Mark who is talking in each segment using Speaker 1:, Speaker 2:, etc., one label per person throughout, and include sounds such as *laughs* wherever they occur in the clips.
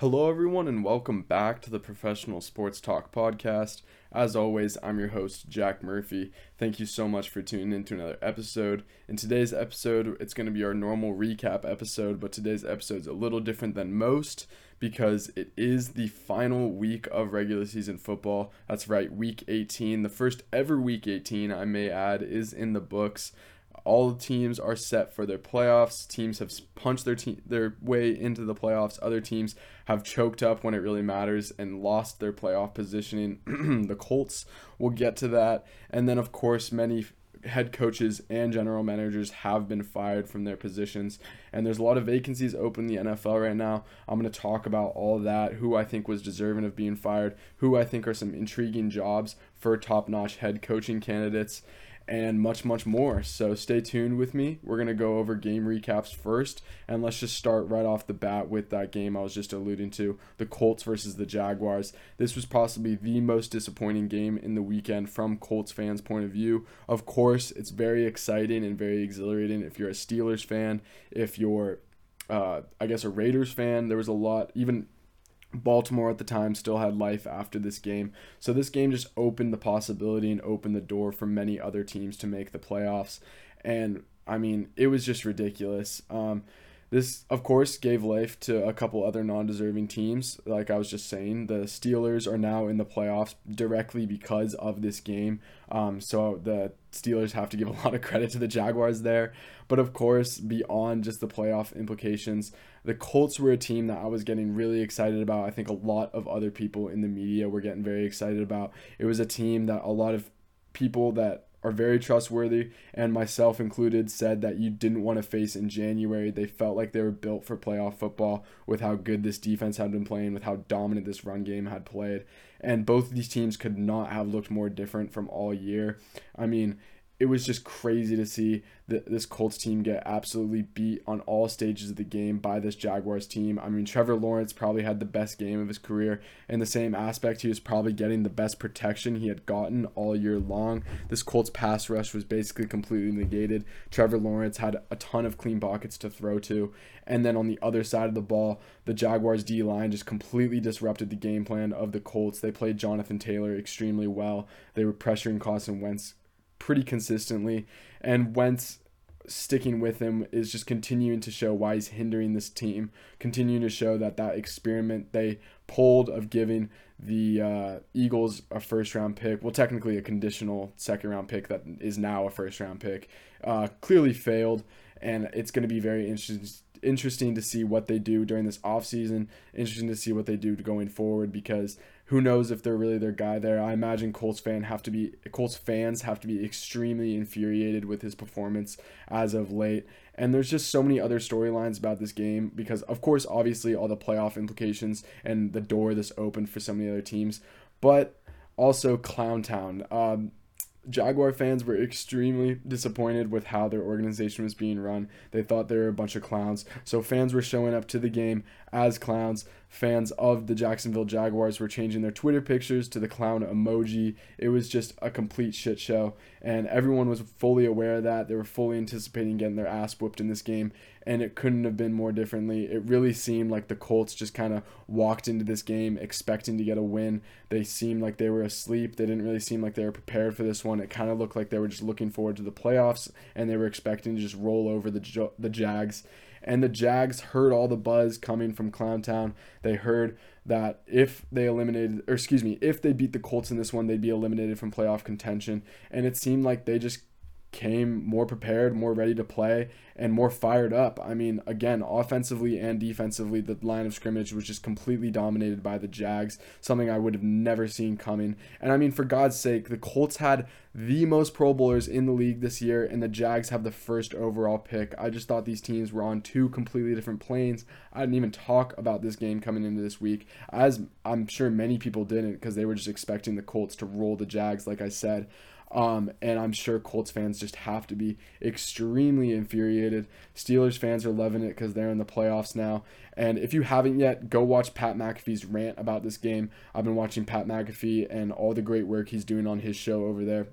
Speaker 1: Hello, everyone, and welcome back to the Professional Sports Talk podcast. As always, I'm your host, Jack Murphy. Thank you so much for tuning in to another episode. In today's episode, it's going to be our normal recap episode, but today's episode is a little different than most because it is the final week of regular season football. That's right, week 18. The first ever week 18, I may add, is in the books all the teams are set for their playoffs. Teams have punched their te- their way into the playoffs. Other teams have choked up when it really matters and lost their playoff positioning. *clears throat* the Colts will get to that, and then of course many head coaches and general managers have been fired from their positions and there's a lot of vacancies open in the NFL right now. I'm going to talk about all that, who I think was deserving of being fired, who I think are some intriguing jobs for top-notch head coaching candidates and much, much more. So stay tuned with me. We're going to go over game recaps first, and let's just start right off the bat with that game I was just alluding to the Colts versus the Jaguars. This was possibly the most disappointing game in the weekend from Colts fans' point of view. Of course, it's very exciting and very exhilarating if you're a Steelers fan, if you're uh, I guess a Raiders fan. There was a lot, even Baltimore at the time still had life after this game. So this game just opened the possibility and opened the door for many other teams to make the playoffs. And I mean, it was just ridiculous. Um, this, of course, gave life to a couple other non deserving teams. Like I was just saying, the Steelers are now in the playoffs directly because of this game. Um, so the Steelers have to give a lot of credit to the Jaguars there. But of course, beyond just the playoff implications, the Colts were a team that I was getting really excited about. I think a lot of other people in the media were getting very excited about. It was a team that a lot of people that are very trustworthy, and myself included, said that you didn't want to face in January. They felt like they were built for playoff football with how good this defense had been playing, with how dominant this run game had played. And both these teams could not have looked more different from all year. I mean, it was just crazy to see the, this Colts team get absolutely beat on all stages of the game by this Jaguars team. I mean, Trevor Lawrence probably had the best game of his career. In the same aspect, he was probably getting the best protection he had gotten all year long. This Colts pass rush was basically completely negated. Trevor Lawrence had a ton of clean pockets to throw to. And then on the other side of the ball, the Jaguars D line just completely disrupted the game plan of the Colts. They played Jonathan Taylor extremely well. They were pressuring Carson Wentz pretty consistently. And Wentz sticking with him is just continuing to show why he's hindering this team, continuing to show that that experiment they pulled of giving the uh, Eagles a first round pick, well, technically a conditional second round pick that is now a first round pick, uh, clearly failed. And it's going to be very interesting interesting to see what they do during this offseason. Interesting to see what they do going forward because who knows if they're really their guy there. I imagine Colts fan have to be Colts fans have to be extremely infuriated with his performance as of late. And there's just so many other storylines about this game because of course obviously all the playoff implications and the door this opened for so many other teams, but also Clown Town. Um, Jaguar fans were extremely disappointed with how their organization was being run. They thought they were a bunch of clowns. So fans were showing up to the game as clowns. Fans of the Jacksonville Jaguars were changing their Twitter pictures to the clown emoji. It was just a complete shit show. And everyone was fully aware of that. They were fully anticipating getting their ass whooped in this game and it couldn't have been more differently. It really seemed like the Colts just kind of walked into this game expecting to get a win. They seemed like they were asleep. They didn't really seem like they were prepared for this one. It kind of looked like they were just looking forward to the playoffs and they were expecting to just roll over the the Jags. And the Jags heard all the buzz coming from Clowntown. They heard that if they eliminated, or excuse me, if they beat the Colts in this one, they'd be eliminated from playoff contention. And it seemed like they just came more prepared, more ready to play, and more fired up. I mean, again, offensively and defensively, the line of scrimmage was just completely dominated by the Jags, something I would have never seen coming. And I mean, for God's sake, the Colts had the most Pro Bowlers in the league this year, and the Jags have the first overall pick. I just thought these teams were on two completely different planes. I didn't even talk about this game coming into this week, as I'm sure many people didn't, because they were just expecting the Colts to roll the Jags, like I said. Um, and I'm sure Colts fans just have to be extremely infuriated. Steelers fans are loving it because they're in the playoffs now. And if you haven't yet, go watch Pat McAfee's rant about this game. I've been watching Pat McAfee and all the great work he's doing on his show over there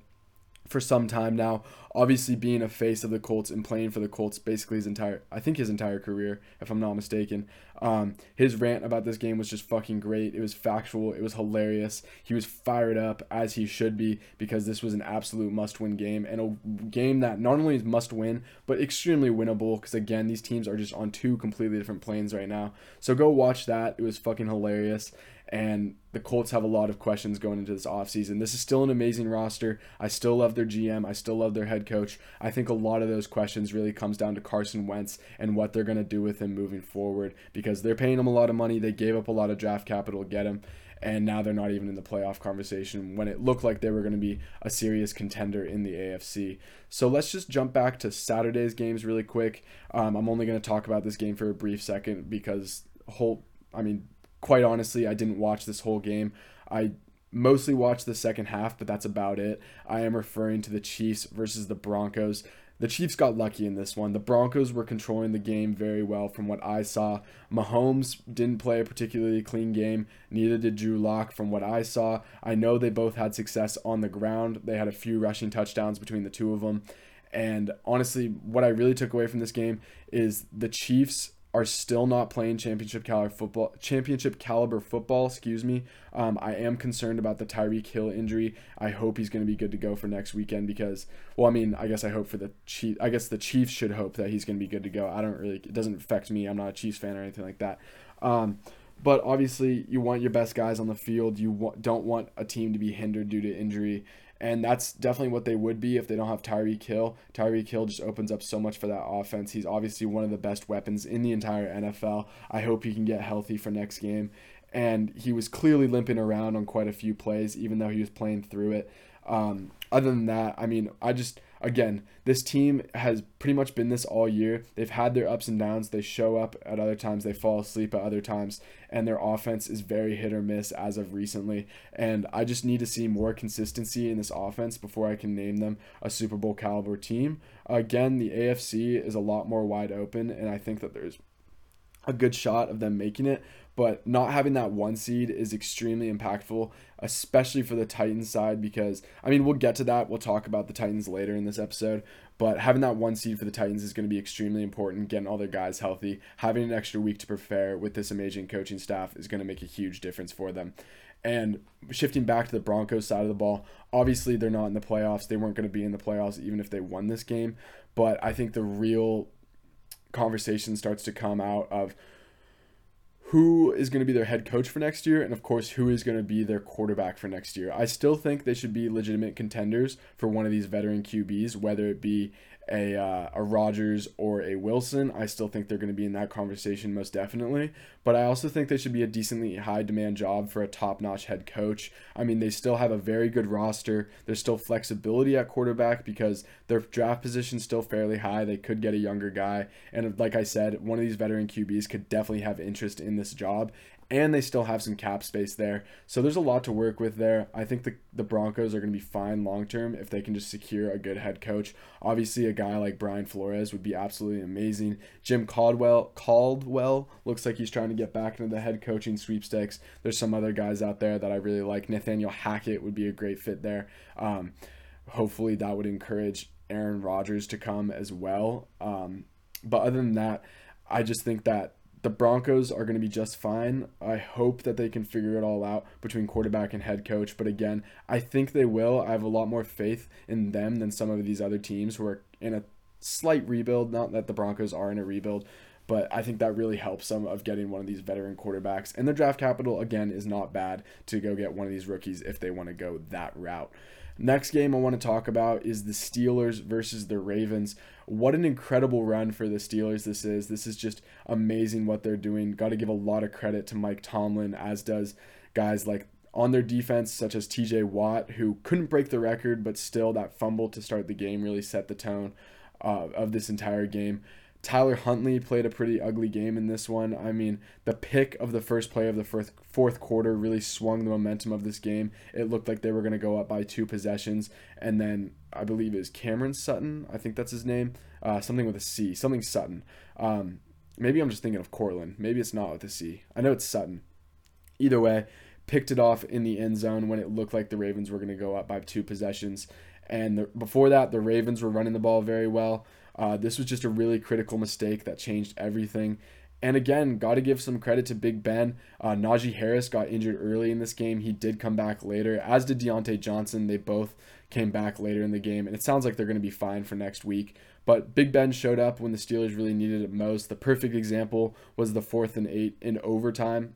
Speaker 1: for some time now. Obviously, being a face of the Colts and playing for the Colts basically his entire, I think his entire career, if I'm not mistaken. Um, his rant about this game was just fucking great. It was factual. It was hilarious. He was fired up as he should be because this was an absolute must-win game and a game that not only is must-win but extremely winnable. Because again, these teams are just on two completely different planes right now. So go watch that. It was fucking hilarious and the Colts have a lot of questions going into this offseason. This is still an amazing roster. I still love their GM. I still love their head coach. I think a lot of those questions really comes down to Carson Wentz and what they're going to do with him moving forward because they're paying him a lot of money. They gave up a lot of draft capital to get him and now they're not even in the playoff conversation when it looked like they were going to be a serious contender in the AFC. So let's just jump back to Saturday's games really quick. Um, I'm only going to talk about this game for a brief second because whole, I mean, quite honestly, I didn't watch this whole game. I mostly watched the second half, but that's about it. I am referring to the Chiefs versus the Broncos. The Chiefs got lucky in this one. The Broncos were controlling the game very well from what I saw. Mahomes didn't play a particularly clean game, neither did Drew Lock from what I saw. I know they both had success on the ground. They had a few rushing touchdowns between the two of them. And honestly, what I really took away from this game is the Chiefs are still not playing championship caliber football. Championship caliber football, excuse me. Um, I am concerned about the Tyreek Hill injury. I hope he's going to be good to go for next weekend because, well, I mean, I guess I hope for the Chief. I guess the Chiefs should hope that he's going to be good to go. I don't really. It doesn't affect me. I'm not a Chiefs fan or anything like that. Um, but obviously, you want your best guys on the field. You wa- don't want a team to be hindered due to injury. And that's definitely what they would be if they don't have Tyreek Hill. Tyreek Hill just opens up so much for that offense. He's obviously one of the best weapons in the entire NFL. I hope he can get healthy for next game. And he was clearly limping around on quite a few plays, even though he was playing through it. Um, other than that, I mean, I just again, this team has pretty much been this all year. They've had their ups and downs. They show up at other times, they fall asleep at other times, and their offense is very hit or miss as of recently. And I just need to see more consistency in this offense before I can name them a Super Bowl caliber team. Again, the AFC is a lot more wide open, and I think that there's a good shot of them making it, but not having that one seed is extremely impactful, especially for the Titans side because I mean we'll get to that. We'll talk about the Titans later in this episode, but having that one seed for the Titans is going to be extremely important. Getting all their guys healthy, having an extra week to prepare with this amazing coaching staff is going to make a huge difference for them. And shifting back to the Broncos side of the ball, obviously they're not in the playoffs. They weren't going to be in the playoffs even if they won this game. But I think the real conversation starts to come out of who is going to be their head coach for next year, and of course, who is going to be their quarterback for next year. I still think they should be legitimate contenders for one of these veteran QBs, whether it be a uh, a Rodgers or a Wilson. I still think they're going to be in that conversation most definitely. But I also think they should be a decently high demand job for a top notch head coach. I mean, they still have a very good roster. There's still flexibility at quarterback because their draft position's still fairly high. They could get a younger guy, and like I said, one of these veteran QBs could definitely have interest in this job and they still have some cap space there. So there's a lot to work with there. I think the, the Broncos are going to be fine long term if they can just secure a good head coach. Obviously, a guy like Brian Flores would be absolutely amazing. Jim Caldwell Caldwell looks like he's trying to get back into the head coaching sweepstakes. There's some other guys out there that I really like. Nathaniel Hackett would be a great fit there. Um, hopefully, that would encourage Aaron Rodgers to come as well. Um, but other than that, I just think that the Broncos are going to be just fine. I hope that they can figure it all out between quarterback and head coach. But again, I think they will. I have a lot more faith in them than some of these other teams who are in a slight rebuild. Not that the Broncos are in a rebuild, but I think that really helps some of getting one of these veteran quarterbacks. And the draft capital, again, is not bad to go get one of these rookies if they want to go that route. Next game I want to talk about is the Steelers versus the Ravens. What an incredible run for the Steelers this is. This is just amazing what they're doing. Got to give a lot of credit to Mike Tomlin, as does guys like on their defense, such as TJ Watt, who couldn't break the record, but still that fumble to start the game really set the tone uh, of this entire game. Tyler Huntley played a pretty ugly game in this one. I mean, the pick of the first play of the fourth, fourth quarter really swung the momentum of this game. It looked like they were going to go up by two possessions. And then I believe is Cameron Sutton. I think that's his name. Uh, something with a C. Something Sutton. Um, maybe I'm just thinking of Courtland. Maybe it's not with a C. I know it's Sutton. Either way, picked it off in the end zone when it looked like the Ravens were going to go up by two possessions. And the, before that, the Ravens were running the ball very well. Uh, this was just a really critical mistake that changed everything. And again, got to give some credit to Big Ben. Uh, Najee Harris got injured early in this game. He did come back later, as did Diontae Johnson. They both came back later in the game, and it sounds like they're going to be fine for next week. But Big Ben showed up when the Steelers really needed it most. The perfect example was the fourth and eight in overtime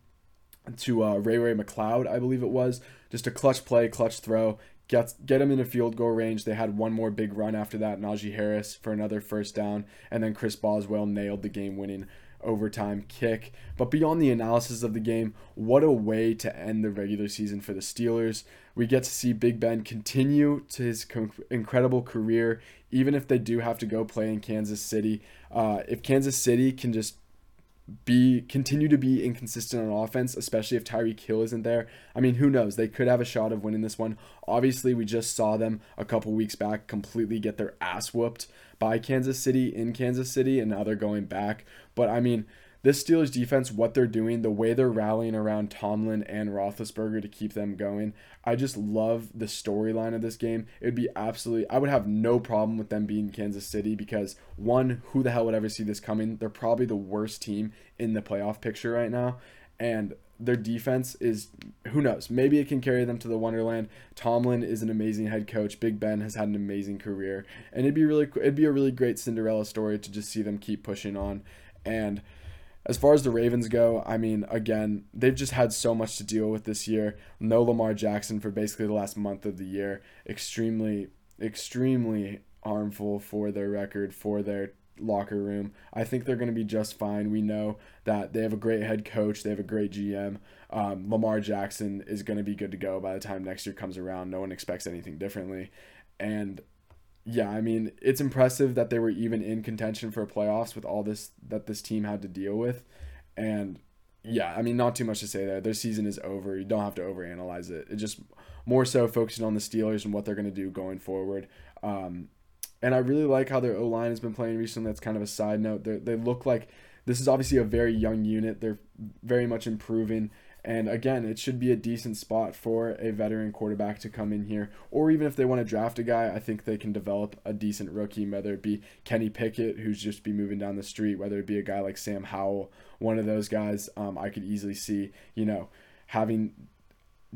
Speaker 1: to uh, Ray Ray McCloud, I believe it was. Just a clutch play, clutch throw. Get, get him in a field goal range. They had one more big run after that, Najee Harris for another first down, and then Chris Boswell nailed the game winning overtime kick. But beyond the analysis of the game, what a way to end the regular season for the Steelers. We get to see Big Ben continue to his incredible career, even if they do have to go play in Kansas City. Uh, if Kansas City can just be continue to be inconsistent on offense, especially if Tyreek Hill isn't there. I mean, who knows? They could have a shot of winning this one. Obviously, we just saw them a couple weeks back completely get their ass whooped by Kansas City in Kansas City, and now they're going back. But I mean, this Steelers defense, what they're doing, the way they're rallying around Tomlin and Roethlisberger to keep them going, I just love the storyline of this game. It would be absolutely, I would have no problem with them being Kansas City because one, who the hell would ever see this coming? They're probably the worst team in the playoff picture right now, and their defense is who knows maybe it can carry them to the wonderland tomlin is an amazing head coach big ben has had an amazing career and it'd be really it'd be a really great cinderella story to just see them keep pushing on and as far as the Ravens go, I mean, again, they've just had so much to deal with this year. No Lamar Jackson for basically the last month of the year. Extremely, extremely harmful for their record, for their locker room. I think they're going to be just fine. We know that they have a great head coach, they have a great GM. Um, Lamar Jackson is going to be good to go by the time next year comes around. No one expects anything differently. And yeah, I mean, it's impressive that they were even in contention for playoffs with all this that this team had to deal with. And yeah, I mean, not too much to say there. Their season is over. You don't have to overanalyze it. It just more so focusing on the Steelers and what they're going to do going forward. Um, and I really like how their O line has been playing recently. That's kind of a side note. They they look like this is obviously a very young unit. They're very much improving. And again, it should be a decent spot for a veteran quarterback to come in here. Or even if they want to draft a guy, I think they can develop a decent rookie, whether it be Kenny Pickett, who's just be moving down the street, whether it be a guy like Sam Howell, one of those guys, um, I could easily see, you know, having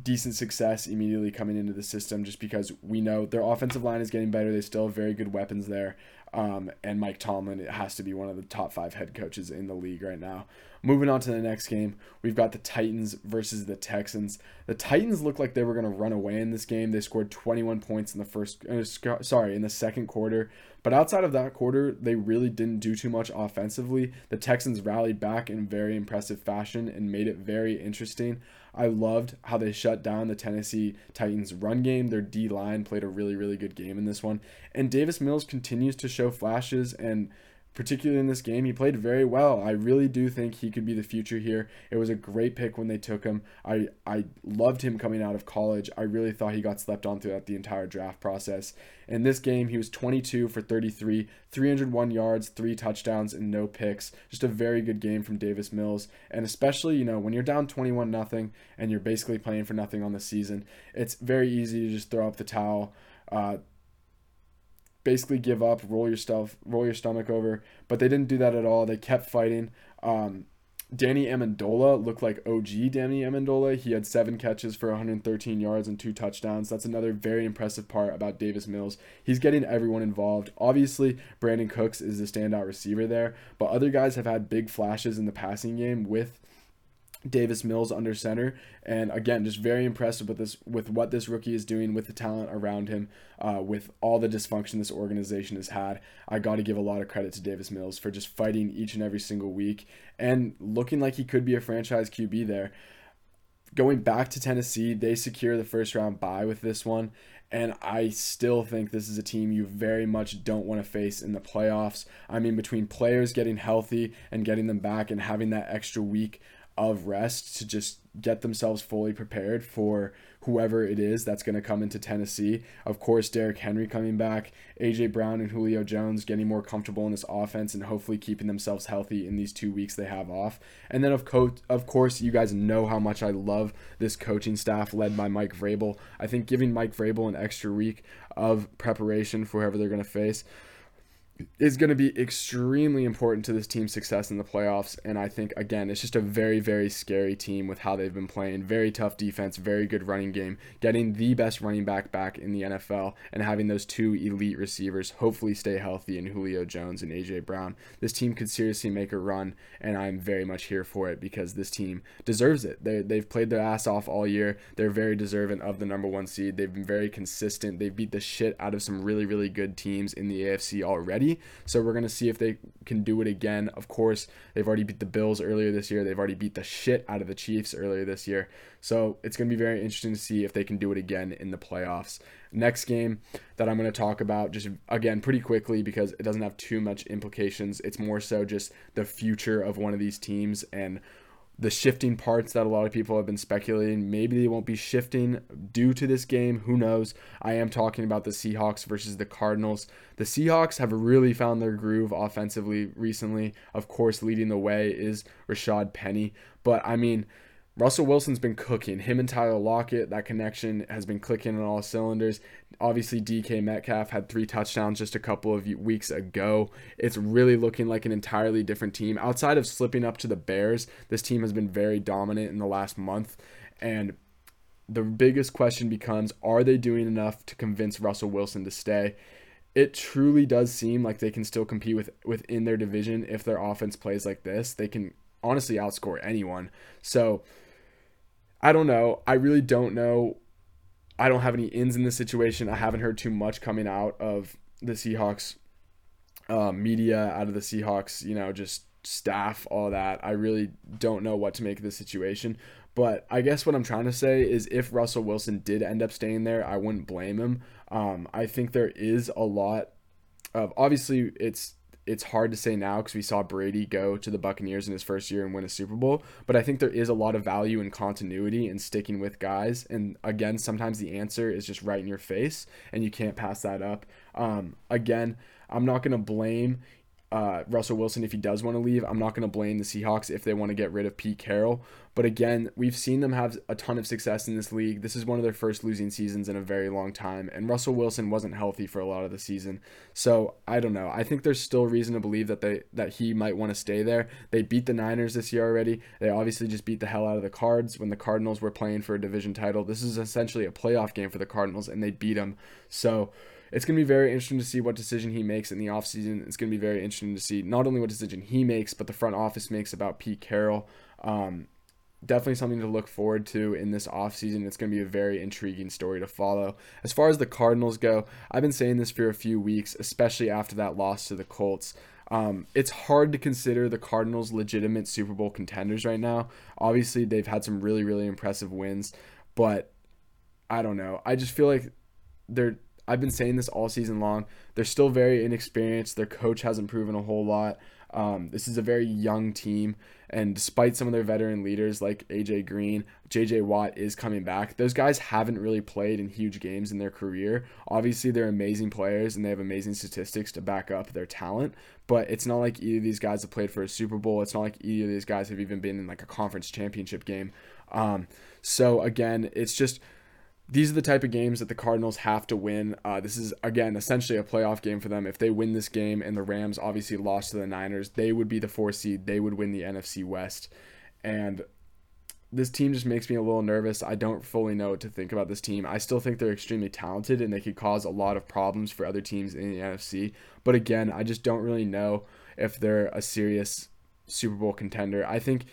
Speaker 1: decent success immediately coming into the system just because we know their offensive line is getting better. They still have very good weapons there. Um, and Mike Tomlin it has to be one of the top five head coaches in the league right now. Moving on to the next game, we've got the Titans versus the Texans. The Titans looked like they were going to run away in this game. They scored 21 points in the first, uh, sorry, in the second quarter. But outside of that quarter, they really didn't do too much offensively. The Texans rallied back in very impressive fashion and made it very interesting. I loved how they shut down the Tennessee Titans run game. Their D line played a really, really good game in this one. And Davis Mills continues to show flashes and particularly in this game. He played very well. I really do think he could be the future here. It was a great pick when they took him. I, I loved him coming out of college. I really thought he got slept on throughout the entire draft process. In this game, he was 22 for 33, 301 yards, three touchdowns, and no picks. Just a very good game from Davis Mills. And especially, you know, when you're down 21 nothing and you're basically playing for nothing on the season, it's very easy to just throw up the towel. Uh, basically give up, roll your stuff, roll your stomach over. But they didn't do that at all. They kept fighting. Um, Danny Amendola looked like OG Danny Amendola. He had seven catches for 113 yards and two touchdowns. That's another very impressive part about Davis Mills. He's getting everyone involved. Obviously, Brandin Cooks is the standout receiver there, but other guys have had big flashes in the passing game with Davis Mills under center, and again, just very impressed with this, with what this rookie is doing, with the talent around him, uh, with all the dysfunction this organization has had. I got to give a lot of credit to Davis Mills for just fighting each and every single week and looking like he could be a franchise QB there. Going back to Tennessee, they secure the first round bye with this one, and I still think this is a team you very much don't want to face in the playoffs. I mean, between players getting healthy and getting them back and having that extra week of rest to just get themselves fully prepared for whoever it is that's going to come into Tennessee. Of course, Derrick Henry coming back, AJ Brown and Julio Jones getting more comfortable in this offense and hopefully keeping themselves healthy in these two weeks they have off. And then of course, of course, you guys know how much I love this coaching staff led by Mike Vrabel. I think giving Mike Vrabel an extra week of preparation for whoever they're going to face is going to be extremely important to this team's success in the playoffs. And I think, again, it's just a very, very scary team with how they've been playing. Very tough defense, very good running game, getting the best running back back in the NFL, and having those two elite receivers hopefully stay healthy in Julio Jones and A.J. Brown. This team could seriously make a run, and I'm very much here for it because this team deserves it. They, they've played their ass off all year. They're very deserving of the number one seed. They've been very consistent. They've beat the shit out of some really, really good teams in the AFC already. So we're going to see if they can do it again. Of course, they've already beat the Bills earlier this year. They've already beat the shit out of the Chiefs earlier this year. So it's going to be very interesting to see if they can do it again in the playoffs. Next game that I'm going to talk about, just again, pretty quickly because it doesn't have too much implications. It's more so just the future of one of these teams and the shifting parts that a lot of people have been speculating. Maybe they won't be shifting due to this game. Who knows? I am talking about the Seahawks versus the Cardinals. The Seahawks have really found their groove offensively recently. Of course, leading the way is Rashaad Penny. But I mean, Russell Wilson's been cooking. Him and Tyler Lockett, that connection has been clicking on all cylinders. Obviously, DK Metcalf had three touchdowns just a couple of weeks ago. It's really looking like an entirely different team. Outside of slipping up to the Bears, this team has been very dominant in the last month. And the biggest question becomes are they doing enough to convince Russell Wilson to stay? It truly does seem like they can still compete with within their division if their offense plays like this. They can honestly outscore anyone. So I don't know. I really don't know. I don't have any ins in this situation. I haven't heard too much coming out of the Seahawks uh, media, out of the Seahawks, you know, just staff, all that. I really don't know what to make of this situation. But I guess what I'm trying to say is if Russell Wilson did end up staying there, I wouldn't blame him. Um, I think there is a lot of obviously it's it's hard to say now because we saw Brady go to the Buccaneers in his first year and win a Super Bowl. But I think there is a lot of value in continuity and sticking with guys. And again, sometimes the answer is just right in your face, and you can't pass that up. Um, again, I'm not going to blame uh, Russell Wilson if he does want to leave. I'm not going to blame the Seahawks if they want to get rid of Pete Carroll. But again, we've seen them have a ton of success in this league. This is one of their first losing seasons in a very long time. And Russell Wilson wasn't healthy for a lot of the season. So I don't know. I think there's still reason to believe that they that he might want to stay there. They beat the Niners this year already. They obviously just beat the hell out of the Cards when the Cardinals were playing for a division title. This is essentially a playoff game for the Cardinals, and they beat them. So it's going to be very interesting to see what decision he makes in the offseason. It's going to be very interesting to see not only what decision he makes, but the front office makes about Pete Carroll. Um, definitely something to look forward to in this offseason. It's going to be a very intriguing story to follow. As far as the Cardinals go, I've been saying this for a few weeks, especially after that loss to the Colts. Um, it's hard to consider the Cardinals legitimate Super Bowl contenders right now. Obviously, they've had some really, really impressive wins, but I don't know. I just feel like they're I've been saying this all season long. They're still very inexperienced. Their coach hasn't proven a whole lot. Um, this is a very young team, and despite some of their veteran leaders like AJ Green, JJ Watt is coming back. Those guys haven't really played in huge games in their career. Obviously, they're amazing players and they have amazing statistics to back up their talent, but it's not like either of these guys have played for a Super Bowl. It's not like either of these guys have even been in like a conference championship game. Um, so again, it's just these are the type of games that the Cardinals have to win. Uh, this is again essentially a playoff game for them. If they win this game and the Rams obviously lost to the Niners, they would be the four seed. They would win the NFC West, and this team just makes me a little nervous. I don't fully know what to think about this team. I still think they're extremely talented and they could cause a lot of problems for other teams in the NFC. But again, I just don't really know if they're a serious Super Bowl contender. I think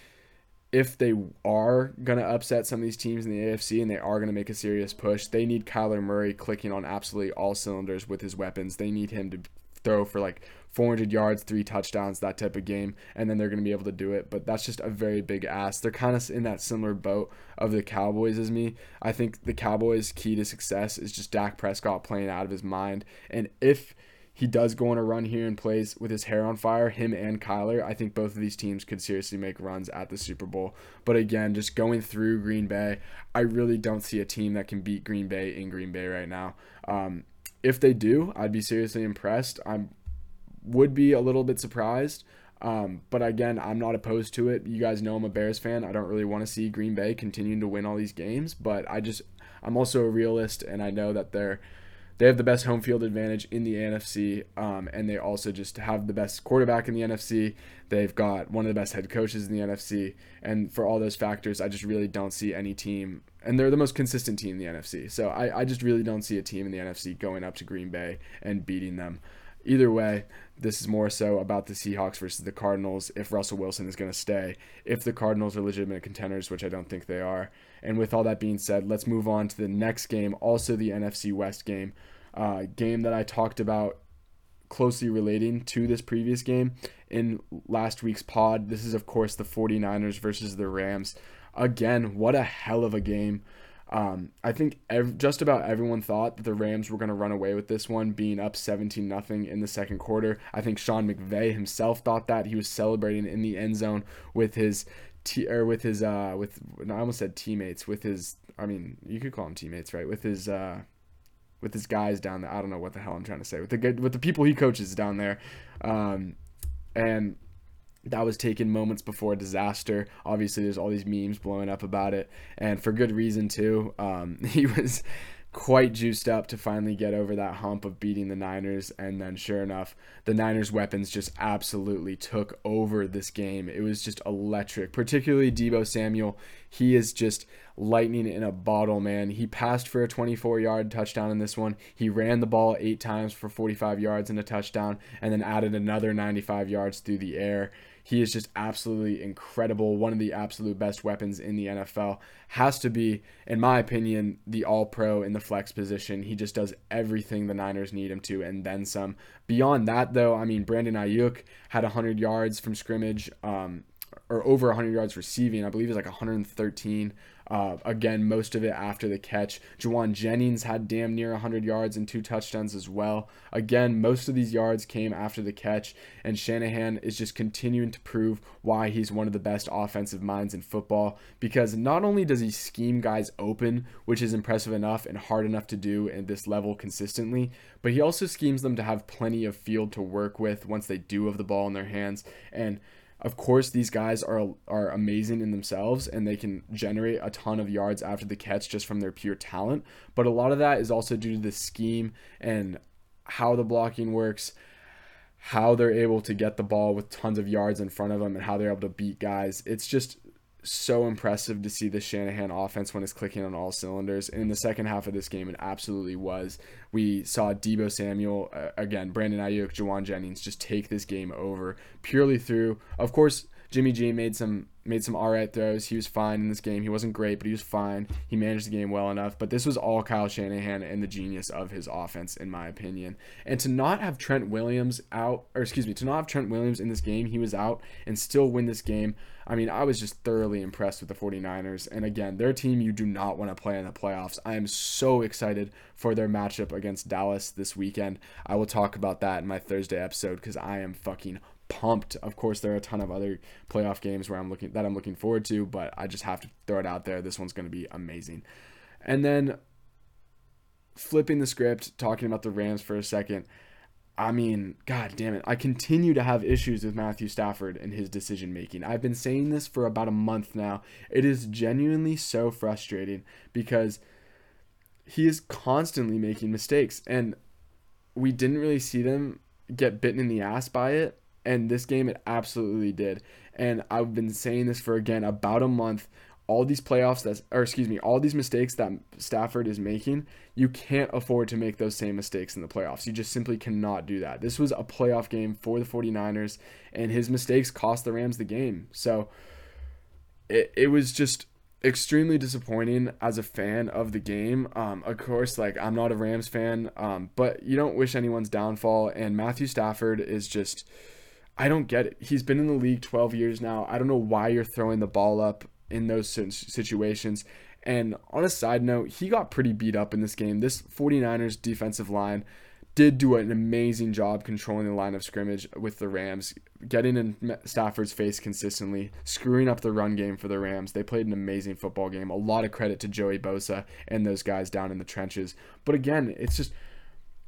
Speaker 1: if they are going to upset some of these teams in the AFC and they are going to make a serious push, they need Kyler Murray clicking on absolutely all cylinders with his weapons. They need him to throw for like 400 yards, three touchdowns, that type of game, and then they're going to be able to do it. But that's just a very big ask. They're kind of in that similar boat of the Cowboys as me. I think the Cowboys' key to success is just Dak Prescott playing out of his mind. And if he does go on a run here and plays with his hair on fire, him and Kyler, I think both of these teams could seriously make runs at the Super Bowl. But again, just going through Green Bay, I really don't see a team that can beat Green Bay in Green Bay right now. Um, if they do, I'd be seriously impressed. I would be a little bit surprised. Um, but again, I'm not opposed to it. You guys know I'm a Bears fan. I don't really want to see Green Bay continuing to win all these games, but I just I'm also a realist and I know that they're they have the best home field advantage in the NFC, um, and they also just have the best quarterback in the NFC. They've got one of the best head coaches in the NFC, and for all those factors, I just really don't see any team, and they're the most consistent team in the NFC. So I, I just really don't see a team in the NFC going up to Green Bay and beating them. Either way, this is more so about the Seahawks versus the Cardinals if Russell Wilson is going to stay. If the Cardinals are legitimate contenders, which I don't think they are. And with all that being said, let's move on to the next game, also the NFC West game uh, game that I talked about closely relating to this previous game in last week's pod. This is, of course, the 49ers versus the Rams. Again, what a hell of a game. Um, I think ev- just about everyone thought that the Rams were going to run away with this one, being up 17 nothing in the second quarter. I think Sean McVay himself thought that he was celebrating in the end zone with his t- or with his uh with I almost said teammates with his I mean you could call them teammates right with his uh with his guys down there. I don't know what the hell I'm trying to say with the good with the people he coaches down there, um, and that was taken moments before disaster. Obviously, there's all these memes blowing up about it, and for good reason too. Um, *laughs* he was quite juiced up to finally get over that hump of beating the Niners. And then, sure enough, the Niners' weapons just absolutely took over this game. It was just electric, particularly Deebo Samuel. He is just lightning in a bottle, man. He passed for a 24 yard touchdown in this one. He ran the ball eight times for 45 yards and a touchdown, and then added another 95 yards through the air. He is just absolutely incredible. One of the absolute best weapons in the NFL. Has to be, in my opinion, the all pro in the flex position. He just does everything the Niners need him to and then some. Beyond that, though, I mean, Brandon Aiyuk had 100 yards from scrimmage. Um, or over 100 yards receiving. I believe was like 113. Uh, again, most of it after the catch. Jauan Jennings had damn near 100 yards and two touchdowns as well. Again, most of these yards came after the catch, and Shanahan is just continuing to prove why he's one of the best offensive minds in football because not only does he scheme guys open, which is impressive enough and hard enough to do at this level consistently, but he also schemes them to have plenty of field to work with once they do have the ball in their hands. And of course, these guys are are amazing in themselves and they can generate a ton of yards after the catch just from their pure talent. But a lot of that is also due to the scheme and how the blocking works, how they're able to get the ball with tons of yards in front of them, and how they're able to beat guys. It's just so impressive to see the Shanahan offense when it's clicking on all cylinders. And in the second half of this game, it absolutely was. We saw Deebo Samuel, uh, again, Brandon Aiyuk, Jauan Jennings just take this game over purely through, of course, Jimmy G made some made some alright throws. He was fine in this game. He wasn't great, but he was fine. He managed the game well enough. But this was all Kyle Shanahan and the genius of his offense, in my opinion. And to not have Trent Williams out, or excuse me, to not have Trent Williams in this game, he was out, and still win this game. I mean, I was just thoroughly impressed with the 49ers. And again, their team you do not want to play in the playoffs. I am so excited for their matchup against Dallas this weekend. I will talk about that in my Thursday episode because I am fucking pumped. Of course, there are a ton of other playoff games where I'm looking that I'm looking forward to, but I just have to throw it out there. This one's going to be amazing. And then flipping the script, talking about the Rams for a second. I mean, god damn it. I continue to have issues with Matthew Stafford and his decision making. I've been saying this for about a month now. It is genuinely so frustrating because he is constantly making mistakes and we didn't really see them get bitten in the ass by it and this game it absolutely did. And I've been saying this for again about a month. All these playoffs that or excuse me, all these mistakes that Stafford is making, you can't afford to make those same mistakes in the playoffs. You just simply cannot do that. This was a playoff game for the 49ers and his mistakes cost the Rams the game. So it, it was just extremely disappointing as a fan of the game. Um, of course, like I'm not a Rams fan, um, but you don't wish anyone's downfall. And Matthew Stafford is just I don't get it. He's been in the league 12 years now. I don't know why you're throwing the ball up in those situations. And on a side note, he got pretty beat up in this game. This 49ers defensive line did do an amazing job controlling the line of scrimmage with the Rams, getting in Stafford's face consistently, screwing up the run game for the Rams. They played an amazing football game. A lot of credit to Joey Bosa and those guys down in the trenches. But again, it's just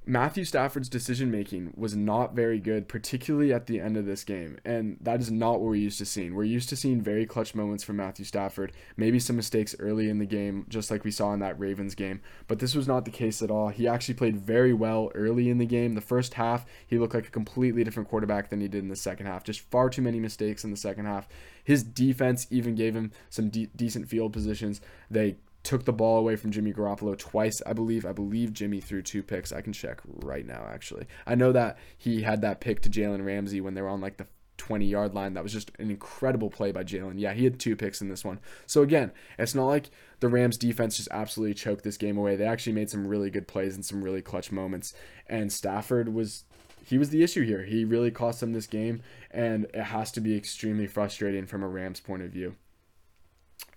Speaker 1: Matthew Stafford's decision making was not very good, particularly at the end of this game. And that is not what we're used to seeing. We're used to seeing very clutch moments from Matthew Stafford, maybe some mistakes early in the game, just like we saw in that Ravens game. But this was not the case at all. He actually played very well early in the game. The first half, he looked like a completely different quarterback than he did in the second half. Just far too many mistakes in the second half. His defense even gave him some de- decent field positions. They took the ball away from Jimmy Garoppolo twice, I believe. I believe Jimmy threw two picks. I can check right now, actually. I know that he had that pick to Jalen Ramsey when they were on like the 20 yard line. That was just an incredible play by Jalen. Yeah, he had two picks in this one. So again, it's not like the Rams defense just absolutely choked this game away. They actually made some really good plays and some really clutch moments. And Stafford was he was the issue here. He really cost them this game, and it has to be extremely frustrating from a Rams point of view.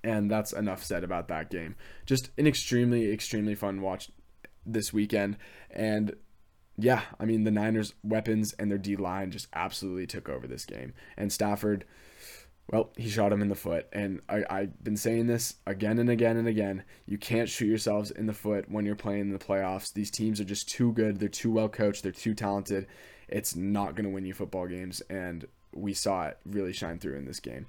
Speaker 1: And that's enough said about that game. Just an extremely, extremely fun watch this weekend. And yeah, I mean, the Niners' weapons and their D line just absolutely took over this game. And Stafford, well, he shot him in the foot. And I, I've been saying this again and again and again. You can't shoot yourselves in the foot when you're playing in the playoffs. These teams are just too good. They're too well coached. They're too talented. It's not going to win you football games. And we saw it really shine through in this game.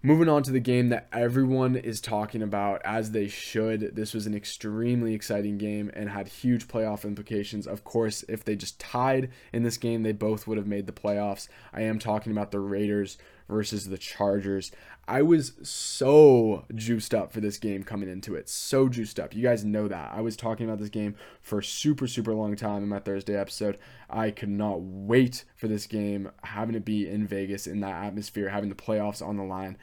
Speaker 1: Moving on to the game that everyone is talking about as they should. This was an extremely exciting game and had huge playoff implications. Of course, if they just tied in this game, they both would have made the playoffs. I am talking about the Raiders versus the Chargers. I was so juiced up for this game coming into it. So juiced up. You guys know that. I was talking about this game for a super, super long time in my Thursday episode. I could not wait for this game, having it be in Vegas in that atmosphere, having the playoffs on the line.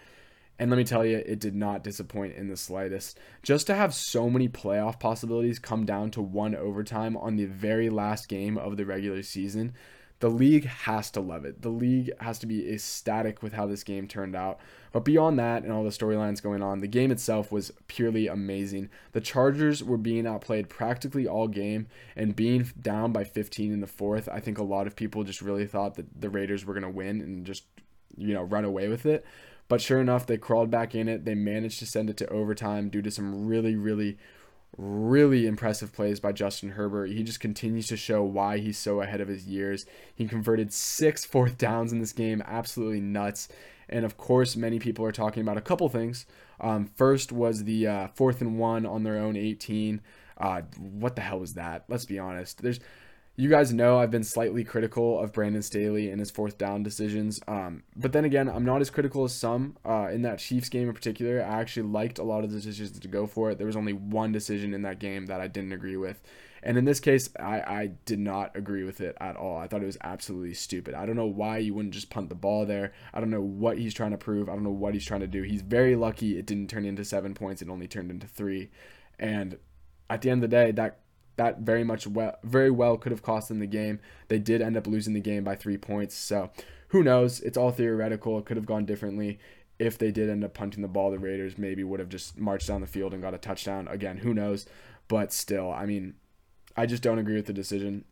Speaker 1: And let me tell you, it did not disappoint in the slightest. Just to have so many playoff possibilities come down to one overtime on the very last game of the regular season the league has to love it. The league has to be ecstatic with how this game turned out. But beyond that and all the storylines going on, the game itself was purely amazing. The Chargers were being outplayed practically all game and being down by 15 in the fourth. I think a lot of people just really thought that the Raiders were going to win and just, you know, run away with it. But sure enough, they crawled back in it. They managed to send it to overtime due to some really, really really impressive plays by Justin Herbert. He just continues to show why he's so ahead of his years. He converted six *laughs* fourth downs in this game, absolutely nuts. And of course, many people are talking about a couple things. Um, first was the uh, fourth and one on their own 18. Uh, what the hell was that? Let's be honest. There's you guys know I've been slightly critical of Brandon Staley and his fourth down decisions. Um, but then again, I'm not as critical as some. Uh, in that Chiefs game in particular, I actually liked a lot of the decisions to go for it. There was only one decision in that game that I didn't agree with. And in this case, I, I did not agree with it at all. I thought it was absolutely stupid. I don't know why you wouldn't just punt the ball there. I don't know what he's trying to prove. I don't know what he's trying to do. He's very lucky it didn't turn into seven points. It only turned into three. And at the end of the day, that that very much well, very well could have cost them the game. They did end up losing the game by three points. So who knows? It's all theoretical. It could have gone differently. If they did end up punting the ball, the Raiders maybe would have just marched down the field and got a touchdown. Again, who knows? But still, I mean, I just don't agree with the decision.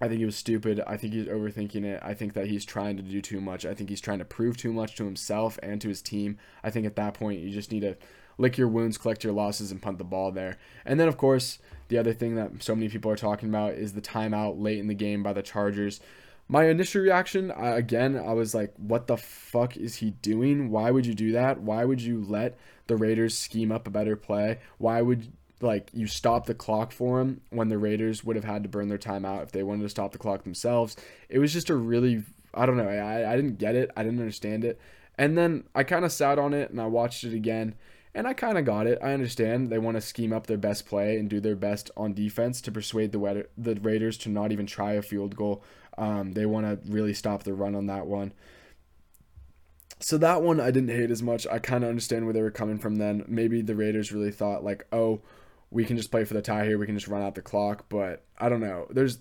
Speaker 1: I think he was stupid. I think he's overthinking it. I think that he's trying to do too much. I think he's trying to prove too much to himself and to his team. I think at that point, you just need to lick your wounds, collect your losses, and punt the ball there. And then, of course, the other thing that so many people are talking about is the timeout late in the game by the Chargers. My initial reaction, again, I was like, what the fuck is he doing? Why would you do that? Why would you let the Raiders scheme up a better play? Why would like you stop the clock for him when the Raiders would have had to burn their timeout if they wanted to stop the clock themselves? It was just a really I don't know. I, I didn't get it. I didn't understand it. And then I kind of sat on it and I watched it again and I kind of got it. I understand they want to scheme up their best play and do their best on defense to persuade the the Raiders to not even try a field goal. Um, they want to really stop the run on that one. So that one I didn't hate as much. I kind of understand where they were coming from then. Maybe the Raiders really thought like, "Oh, we can just play for the tie here. We can just run out the clock." But I don't know. There's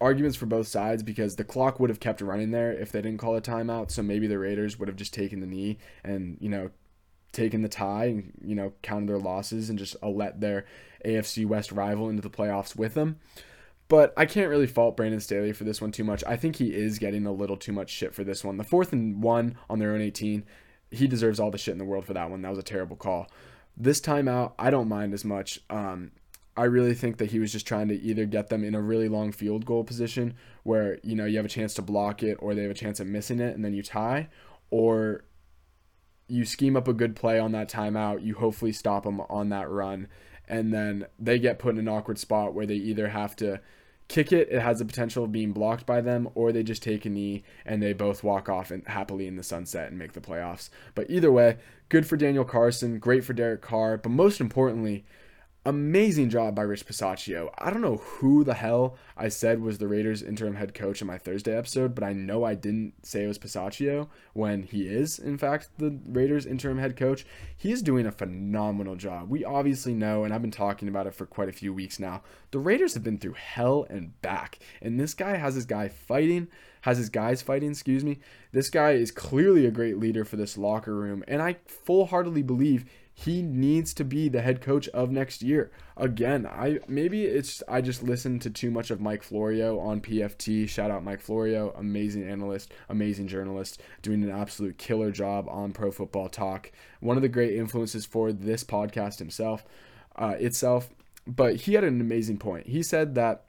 Speaker 1: arguments for both sides because the clock would have kept running there if they didn't call a timeout. So maybe the Raiders would have just taken the knee and, you know, taken the tie and you know counted their losses and just let their AFC West rival into the playoffs with them. But I can't really fault Brandon Staley for this one too much. I think he is getting a little too much shit for this one. The fourth and one on their own 18, he deserves all the shit in the world for that one. That was a terrible call. This time out, I don't mind as much. Um, I really think that he was just trying to either get them in a really long field goal position where, you know, you have a chance to block it or they have a chance of missing it and then you tie, or you scheme up a good play on that timeout, you hopefully stop them on that run, and then they get put in an awkward spot where they either have to kick it, it has the potential of being blocked by them, or they just take a knee and they both walk off and happily in the sunset and make the playoffs. But either way, good for Daniel Carlson, great for Derek Carr, but most importantly, amazing job by Rich Bisaccia. I don't know who the hell I said was the Raiders interim head coach in my Thursday episode, but I know I didn't say it was Bisaccia when he is, in fact, the Raiders interim head coach. He is doing a phenomenal job. We obviously know, and I've been talking about it for quite a few weeks now, the Raiders have been through hell and back, and this guy has his guy fighting has his guys fighting, excuse me. This guy is clearly a great leader for this locker room, and I full heartedly believe he needs to be the head coach of next year. Again, I maybe it's I just listened to too much of Mike Florio on PFT. Shout out Mike Florio, amazing analyst, amazing journalist, doing an absolute killer job on Pro Football Talk. One of the great influences for this podcast himself, uh, itself. But he had an amazing point. He said that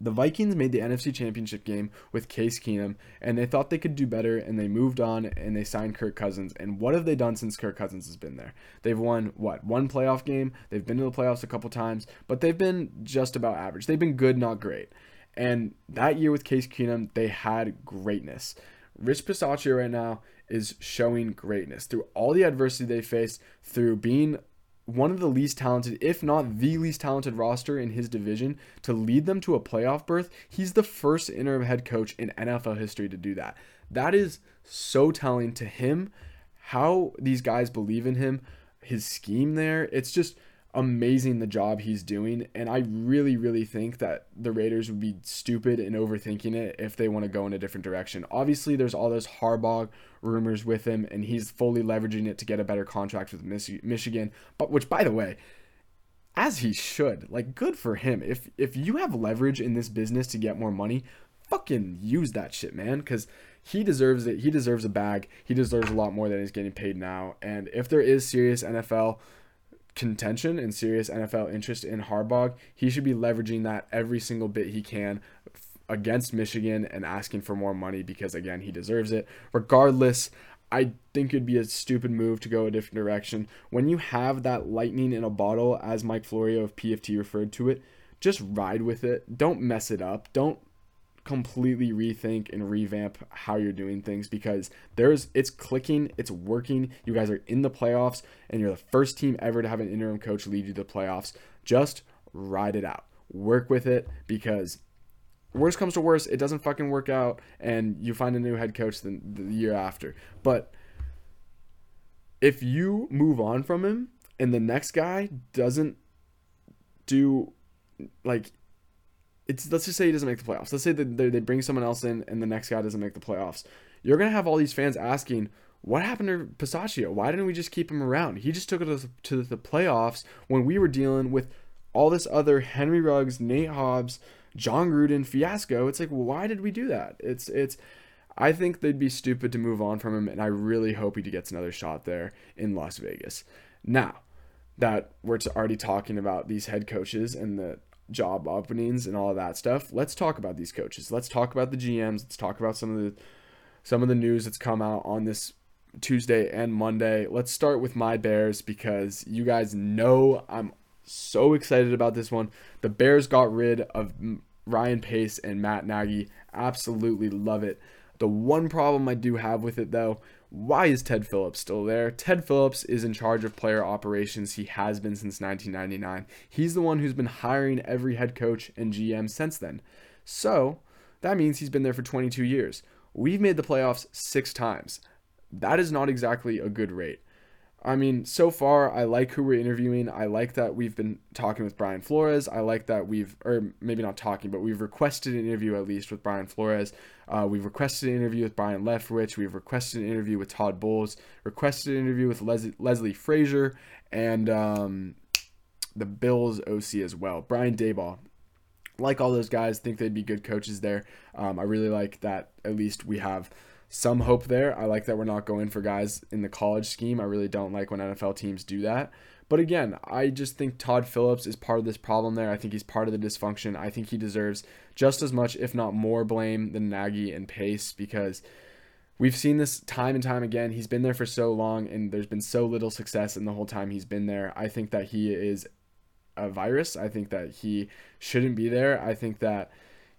Speaker 1: the Vikings made the NFC Championship game with Case Keenum, and they thought they could do better, and they moved on and they signed Kirk Cousins. And what have they done since Kirk Cousins has been there? They've won what one playoff game. They've been to the playoffs a couple times, but they've been just about average. They've been good, not great. And that year with Case Keenum, they had greatness. Rich Bisaccia right now is showing greatness through all the adversity they face, through being one of the least talented, if not the least talented roster in his division to lead them to a playoff berth. He's the first interim head coach in NFL history to do that. That is so telling to him how these guys believe in him, his scheme there. It's just amazing the job he's doing. And I really, really think that the Raiders would be stupid in overthinking it if they want to go in a different direction. Obviously, there's all those Harbaugh rumors with him, and he's fully leveraging it to get a better contract with Michigan. But which, by the way, as he should. Like, good for him. If if you have leverage in this business to get more money, fucking use that shit, man. Because he deserves it. He deserves a bag. He deserves a lot more than he's getting paid now. And if there is serious NFL contention and serious NFL interest in Harbaugh, he should be leveraging that every single bit he can against Michigan and asking for more money because again, he deserves it. Regardless, I think it'd be a stupid move to go a different direction. When you have that lightning in a bottle, as Mike Florio of PFT referred to it, just ride with it. Don't mess it up. Don't completely rethink and revamp how you're doing things because there's it's clicking, it's working. You guys are in the playoffs and you're the first team ever to have an interim coach lead you to the playoffs. Just ride it out. Work with it because worst comes to worst, it doesn't fucking work out and you find a new head coach the, the year after. But if you move on from him and the next guy doesn't do like it's let's just say he doesn't make the playoffs. Let's say that they, bring someone else in and the next guy doesn't make the playoffs. You're gonna have all these fans asking, what happened to Bisaccia? Why didn't we just keep him around? He just took us to the playoffs when we were dealing with all this other Henry Ruggs, Nate Hobbs, Jon Gruden fiasco. It's like, why did we do that? It's it's. I think they'd be stupid to move on from him, and I really hope he gets another shot there in Las Vegas. Now that we're already talking about these head coaches and the job openings and all of that stuff. Let's talk about these coaches. Let's talk about the GMs. Let's talk about some of the some of the news that's come out on this Tuesday and Monday. Let's start with my Bears because you guys know I'm so excited about this one. The Bears got rid of Ryan Pace and Matt Nagy. Absolutely love it. The one problem I do have with it though why is Ted Phillips still there? Ted Phillips is in charge of player operations. He has been since 1999. He's the one who's been hiring every head coach and GM since then. So that means he's been there for 22 years. We've made the playoffs six times. That is not exactly a good rate. I mean, so far, I like who we're interviewing. I like that we've been talking with Brian Flores. I like that we've, or maybe not talking, but we've requested an interview at least with Brian Flores. Uh, we've requested an interview with Byron Leftwich. We've requested an interview with Todd Bowles. Requested an interview with Les- Leslie Frazier and um, the Bills OC as well. Brian Daboll. Like all those guys, think they'd be good coaches there. Um, I really like that. At least we have some hope there. I like that we're not going for guys in the college scheme. I really don't like when NFL teams do that. But again, I just think Todd Phillips is part of this problem there. I think he's part of the dysfunction. I think he deserves just as much, if not more, blame than Nagy and Pace because we've seen this time and time again. He's been there for so long and there's been so little success in the whole time he's been there. I think that he is a virus. I think that he shouldn't be there. I think that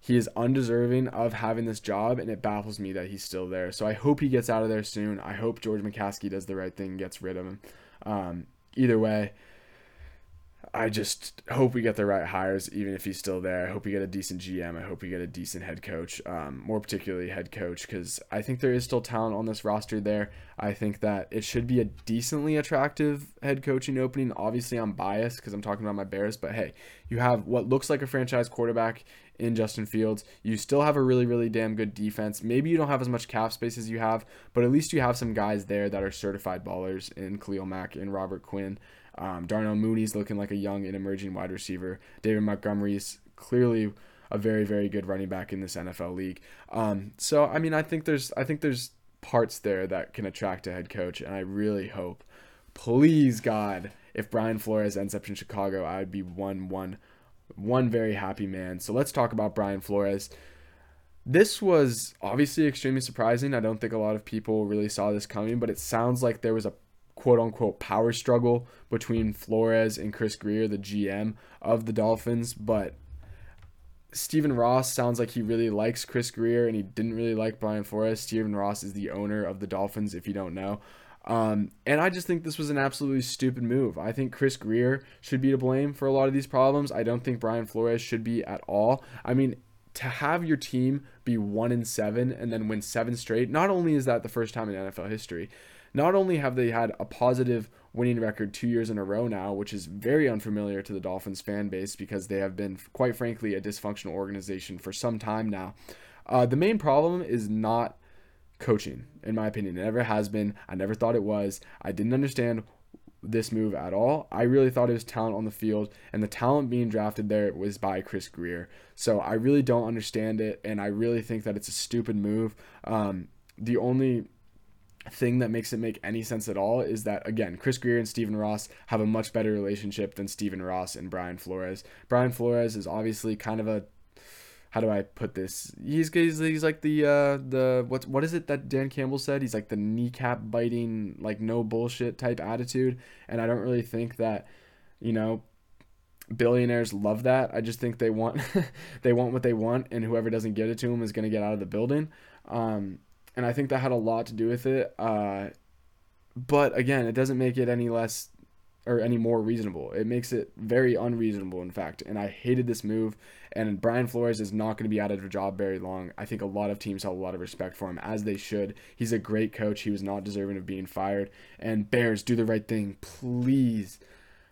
Speaker 1: he is undeserving of having this job, and it baffles me that he's still there. So I hope he gets out of there soon. I hope George McCaskey does the right thing and gets rid of him. Um, either way, I just hope we get the right hires, even if he's still there. I hope we get a decent GM. I hope we get a decent head coach, um, more particularly head coach, because I think there is still talent on this roster there. I think that it should be a decently attractive head coaching opening. Obviously, I'm biased because I'm talking about my Bears, but hey, you have what looks like a franchise quarterback in Justin Fields. You still have a really, really damn good defense. Maybe you don't have as much cap space as you have, but at least you have some guys there that are certified ballers in Khalil Mack and Robert Quinn. Um, Darnell Mooney's looking like a young and emerging wide receiver. David Montgomery's clearly a very, very good running back in this NFL league. Um, so I mean, I think there's, I think there's parts there that can attract a head coach, and I really hope, please God, if Brian Flores ends up in Chicago, I would be one, one, one very happy man. So let's talk about Brian Flores. This was obviously extremely surprising. I don't think a lot of people really saw this coming, but it sounds like there was a quote unquote power struggle between Flores and Chris Grier, the GM of the Dolphins. But Stephen Ross sounds like he really likes Chris Grier and he didn't really like Brian Flores. Stephen Ross is the owner of the Dolphins, if you don't know. Um, and I just think this was an absolutely stupid move. I think Chris Grier should be to blame for a lot of these problems. I don't think Brian Flores should be at all. I mean, to have your team be one in seven and then win seven straight, not only is that the first time in NFL history, not only have they had a positive winning record two years in a row now, which is very unfamiliar to the Dolphins fan base because they have been, quite frankly, a dysfunctional organization for some time now. Uh, the main problem is not coaching, in my opinion. It never has been. I never thought it was. I didn't understand this move at all. I really thought it was talent on the field, and the talent being drafted there was by Chris Grier. So I really don't understand it, and I really think that it's a stupid move. Um, the only thing that makes it make any sense at all is that again Chris Grier and Stephen Ross have a much better relationship than Stephen Ross and Brian Flores. Brian Flores is obviously kind of a how do I put this? He's he's, he's like the uh the what what is it that Dan Campbell said? He's like the kneecap biting like no bullshit type attitude and I don't really think that you know billionaires love that. I just think they want *laughs* they want what they want and whoever doesn't get it to them is going to get out of the building. Um and I think that had a lot to do with it. Uh, but again, it doesn't make it any less or any more reasonable. It makes it very unreasonable, in fact. And I hated this move. And Brian Flores is not going to be out of a job very long. I think a lot of teams have a lot of respect for him, as they should. He's a great coach. He was not deserving of being fired. And Bears, do the right thing, please.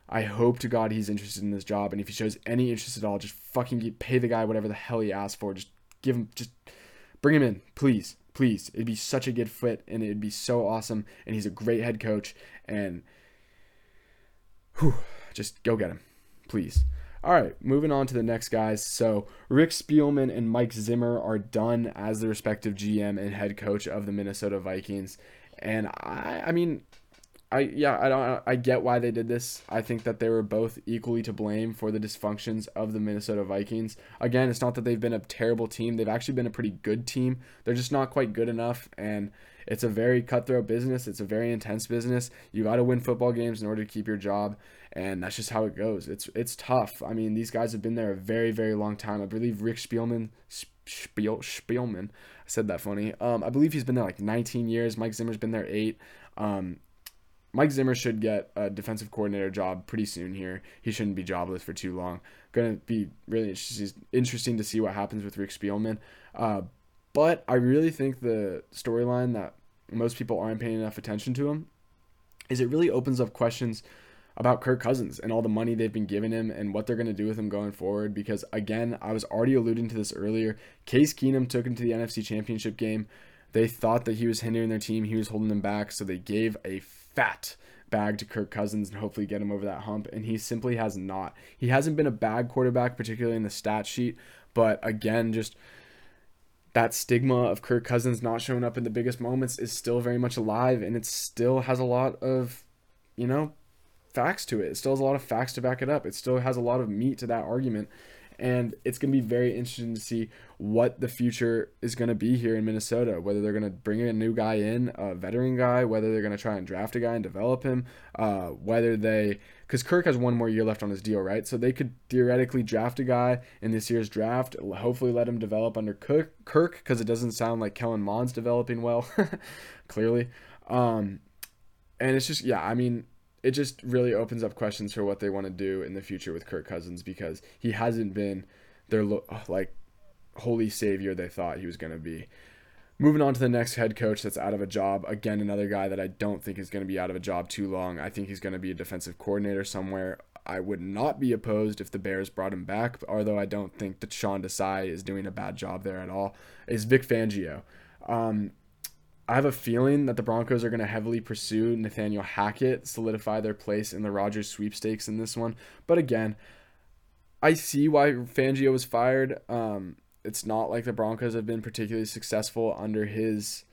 Speaker 1: I hope to God he's interested in this job. And if he shows any interest at all, just fucking pay the guy whatever the hell he asked for. Just give him, just bring him in, please please. It'd be such a good fit and it'd be so awesome. And he's a great head coach. And whew, just go get him, please. All right, moving on to the next guys. So Rick Spielman and Mike Zimmer are done as the respective GM and head coach of the Minnesota Vikings. And I, I mean, I yeah, I don't I get why they did this. I think that they were both equally to blame for the dysfunctions of the Minnesota Vikings. Again, it's not that they've been a terrible team. They've actually been a pretty good team. They're just not quite good enough and it's a very cutthroat business. It's a very intense business. You got to win football games in order to keep your job, and that's just how it goes. It's it's tough. I mean, these guys have been there a very very long time. I believe Rick Spielman Spiel, Spielman. I said that funny. Um, I believe he's been there like 19 years. Mike Zimmer's been there eight. Um, Mike Zimmer should get a defensive coordinator job pretty soon here. He shouldn't be jobless for too long. Going to be really interesting to see what happens with Rick Spielman. Uh, but I really think the storyline that most people aren't paying enough attention to him is it really opens up questions about Kirk Cousins and all the money they've been giving him and what they're going to do with him going forward. Because again, I was already alluding to this earlier. Case Keenum took him to the NFC Championship game. They thought that he was hindering their team, he was holding them back, so they gave a fat bag to Kirk Cousins and hopefully get him over that hump. And he simply has not. He hasn't been a bad quarterback, particularly in the stat sheet. But again, just that stigma of Kirk Cousins not showing up in the biggest moments is still very much alive and it still has a lot of, you know, facts to it. It still has a lot of facts to back it up. It still has a lot of meat to that argument. And it's going to be very interesting to see what the future is going to be here in Minnesota. Whether they're going to bring a new guy in, a veteran guy, whether they're going to try and draft a guy and develop him, uh, whether they, because Kirk has one more year left on his deal, right? So they could theoretically draft a guy in this year's draft, hopefully let him develop under Kirk, because it doesn't sound like Kellen Mond's developing well, *laughs* clearly. Um, and it's just, yeah, I mean, it just really opens up questions for what they want to do in the future with Kirk Cousins because he hasn't been their like holy savior they thought he was going to be. Moving on to the next head coach that's out of a job. Again, another guy that I don't think is going to be out of a job too long. I think he's going to be a defensive coordinator somewhere. I would not be opposed if the Bears brought him back, although I don't think that Sean Desai is doing a bad job there at all. Is Vic Fangio. Um, I have a feeling that the Broncos are going to heavily pursue Nathaniel Hackett, solidify their place in the Rodgers sweepstakes in this one. But again, I see why Fangio was fired. Um, it's not like the Broncos have been particularly successful under his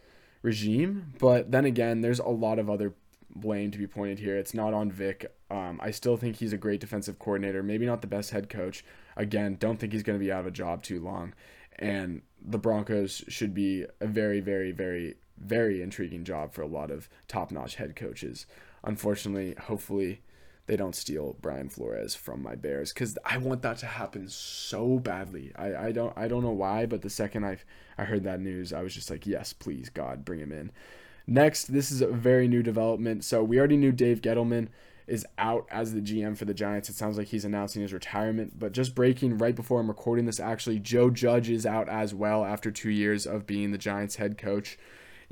Speaker 1: regime. But then again, there's a lot of other blame to be pointed here. It's not on Vic. Um, I still think he's a great defensive coordinator, maybe not the best head coach. Again, don't think he's going to be out of a job too long. And the Broncos should be a very, very, very very intriguing job for a lot of top-notch head coaches. Unfortunately, hopefully they don't steal Brian Flores from my Bears because I want that to happen so badly. I, I don't I don't know why, but the second I I heard that news, I was just like, yes, please God, bring him in. Next, this is a very new development. So we already knew Dave Gettleman is out as the GM for the Giants. It sounds like he's announcing his retirement, but just breaking right before I'm recording this, actually, Joe Judge is out as well after two years of being the Giants head coach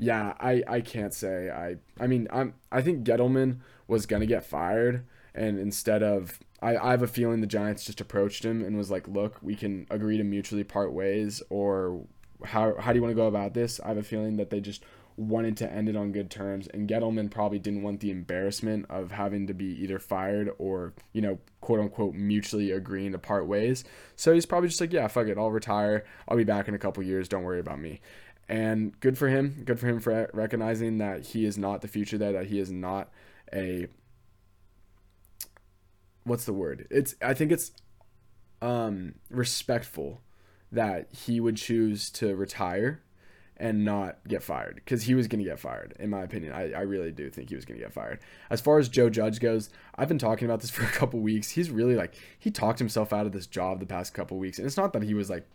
Speaker 1: yeah, I, I can't say I I mean I'm I think Gettleman was gonna get fired and instead of I, I have a feeling the Giants just approached him and was like, look, we can agree to mutually part ways or how how do you want to go about this? I have a feeling that they just wanted to end it on good terms and Gettleman probably didn't want the embarrassment of having to be either fired or, you know, quote unquote mutually agreeing to part ways. So he's probably just like, yeah, fuck it, I'll retire. I'll be back in a couple years, don't worry about me and good for him. Good for him for recognizing that he is not the future there. That he is not a what's the word? It's I think it's um, respectful that he would choose to retire and not get fired because he was going to get fired in my opinion I, I really do think he was going to get fired as far as joe judge goes i've been talking about this *laughs* for a couple weeks he's really like he talked himself out of this job the past couple weeks and it's not that he was like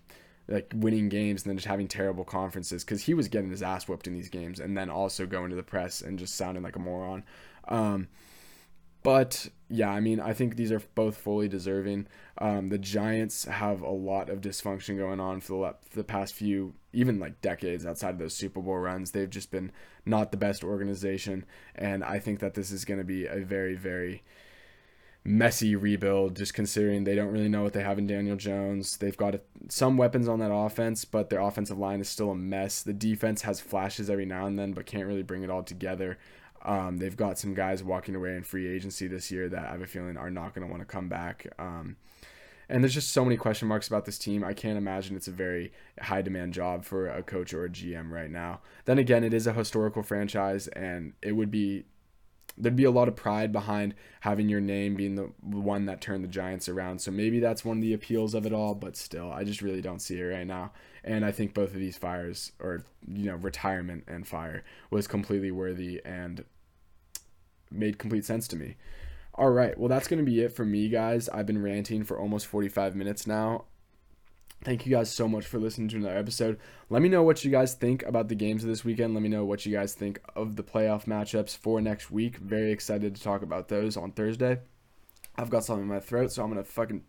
Speaker 1: like winning games and then just having terrible conferences because he was getting his ass whooped in these games and then also going to the press and just sounding like a moron. Um, but yeah, I mean, I think these are both fully deserving. Um, the Giants have a lot of dysfunction going on for the, for the past few, even like decades outside of those Super Bowl runs. They've just been not the best organization. And I think that this is going to be a very, very messy rebuild, just considering they don't really know what they have in Daniel Jones. They've got some weapons on that offense, but their offensive line is still a mess. The defense has flashes every now and then, but can't really bring it all together. Um, they've got some guys walking away in free agency this year that I have a feeling are not going to want to come back. Um, and there's just so many question marks about this team. I can't imagine it's a very high demand job for a coach or a GM right now. Then again, it is a historical franchise, and it would be there'd be a lot of pride behind having your name being the one that turned the Giants around. So maybe that's one of the appeals of it all, but still, I just really don't see it right now. And I think both of these fires, or, you know, retirement and fire, was completely worthy and made complete sense to me. All right, well, that's going to be it for me, guys. I've been ranting for almost 45 minutes now. Thank you guys so much for listening to another episode. Let me know what you guys think about the games of this weekend. Let me know what you guys think of the playoff matchups for next week. Very excited to talk about those on Thursday. I've got something in my throat, so I'm going to fucking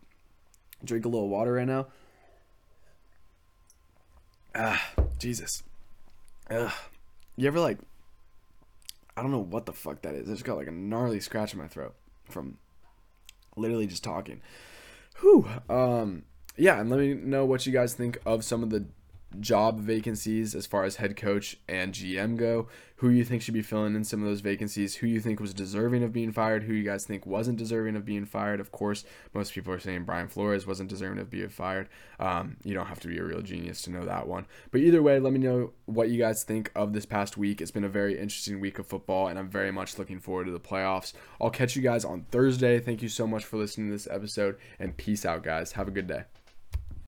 Speaker 1: drink a little water right now. Ah, Jesus. Ugh. You ever like I don't know what the fuck that is. I just got like a gnarly scratch in my throat from literally just talking. Whew. Um yeah, and let me know what you guys think of some of the job vacancies as far as head coach and GM go. Who you think should be filling in some of those vacancies? Who you think was deserving of being fired? Who you guys think wasn't deserving of being fired? Of course, most people are saying Brian Flores wasn't deserving of being fired. Um, you don't have to be a real genius to know that one. But either way, let me know what you guys think of this past week. It's been a very interesting week of football, and I'm very much looking forward to the playoffs. I'll catch you guys on Thursday. Thank you so much for listening to this episode, and peace out, guys. Have a good day.